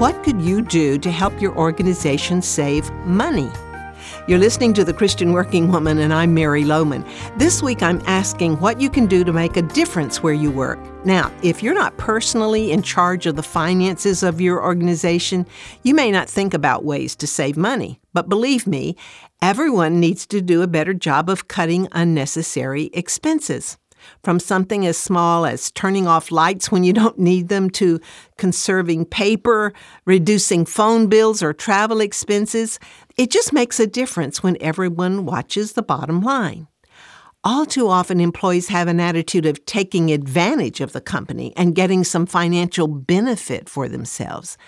What could you do to help your organization save money? You're listening to The Christian Working Woman, and I'm Mary Lowman. This week, I'm asking what you can do to make a difference where you work. Now, if you're not personally in charge of the finances of your organization, you may not think about ways to save money. But believe me, everyone needs to do a better job of cutting unnecessary expenses from something as small as turning off lights when you don't need them to conserving paper, reducing phone bills or travel expenses. It just makes a difference when everyone watches the bottom line. All too often, employees have an attitude of taking advantage of the company and getting some financial benefit for themselves.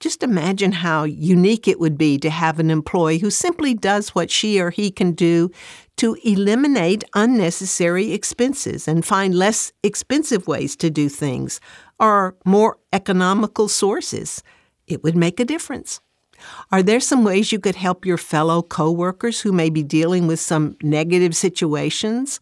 Just imagine how unique it would be to have an employee who simply does what she or he can do to eliminate unnecessary expenses and find less expensive ways to do things or more economical sources. It would make a difference. Are there some ways you could help your fellow coworkers who may be dealing with some negative situations?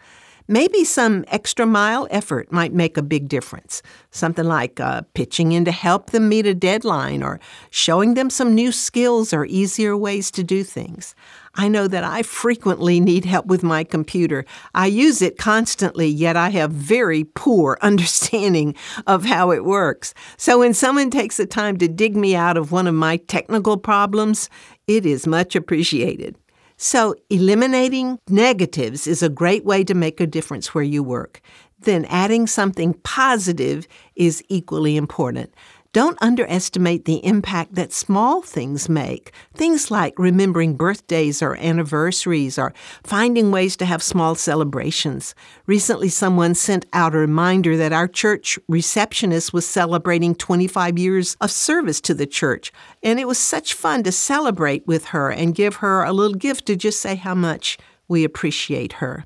Maybe some extra mile effort might make a big difference. Something like uh, pitching in to help them meet a deadline or showing them some new skills or easier ways to do things. I know that I frequently need help with my computer. I use it constantly, yet I have very poor understanding of how it works. So when someone takes the time to dig me out of one of my technical problems, it is much appreciated. So, eliminating negatives is a great way to make a difference where you work. Then, adding something positive is equally important. Don't underestimate the impact that small things make. Things like remembering birthdays or anniversaries or finding ways to have small celebrations. Recently, someone sent out a reminder that our church receptionist was celebrating 25 years of service to the church. And it was such fun to celebrate with her and give her a little gift to just say how much we appreciate her.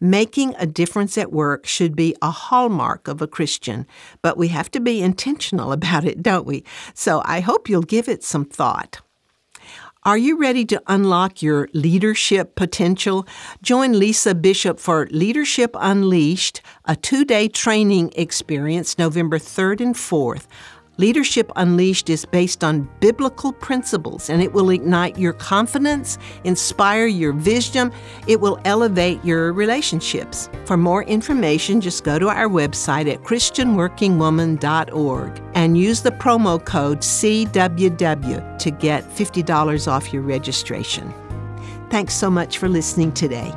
Making a difference at work should be a hallmark of a Christian, but we have to be intentional about it, don't we? So I hope you'll give it some thought. Are you ready to unlock your leadership potential? Join Lisa Bishop for Leadership Unleashed, a two day training experience November 3rd and 4th. Leadership Unleashed is based on biblical principles and it will ignite your confidence, inspire your vision, it will elevate your relationships. For more information, just go to our website at ChristianWorkingWoman.org and use the promo code CWW to get $50 off your registration. Thanks so much for listening today.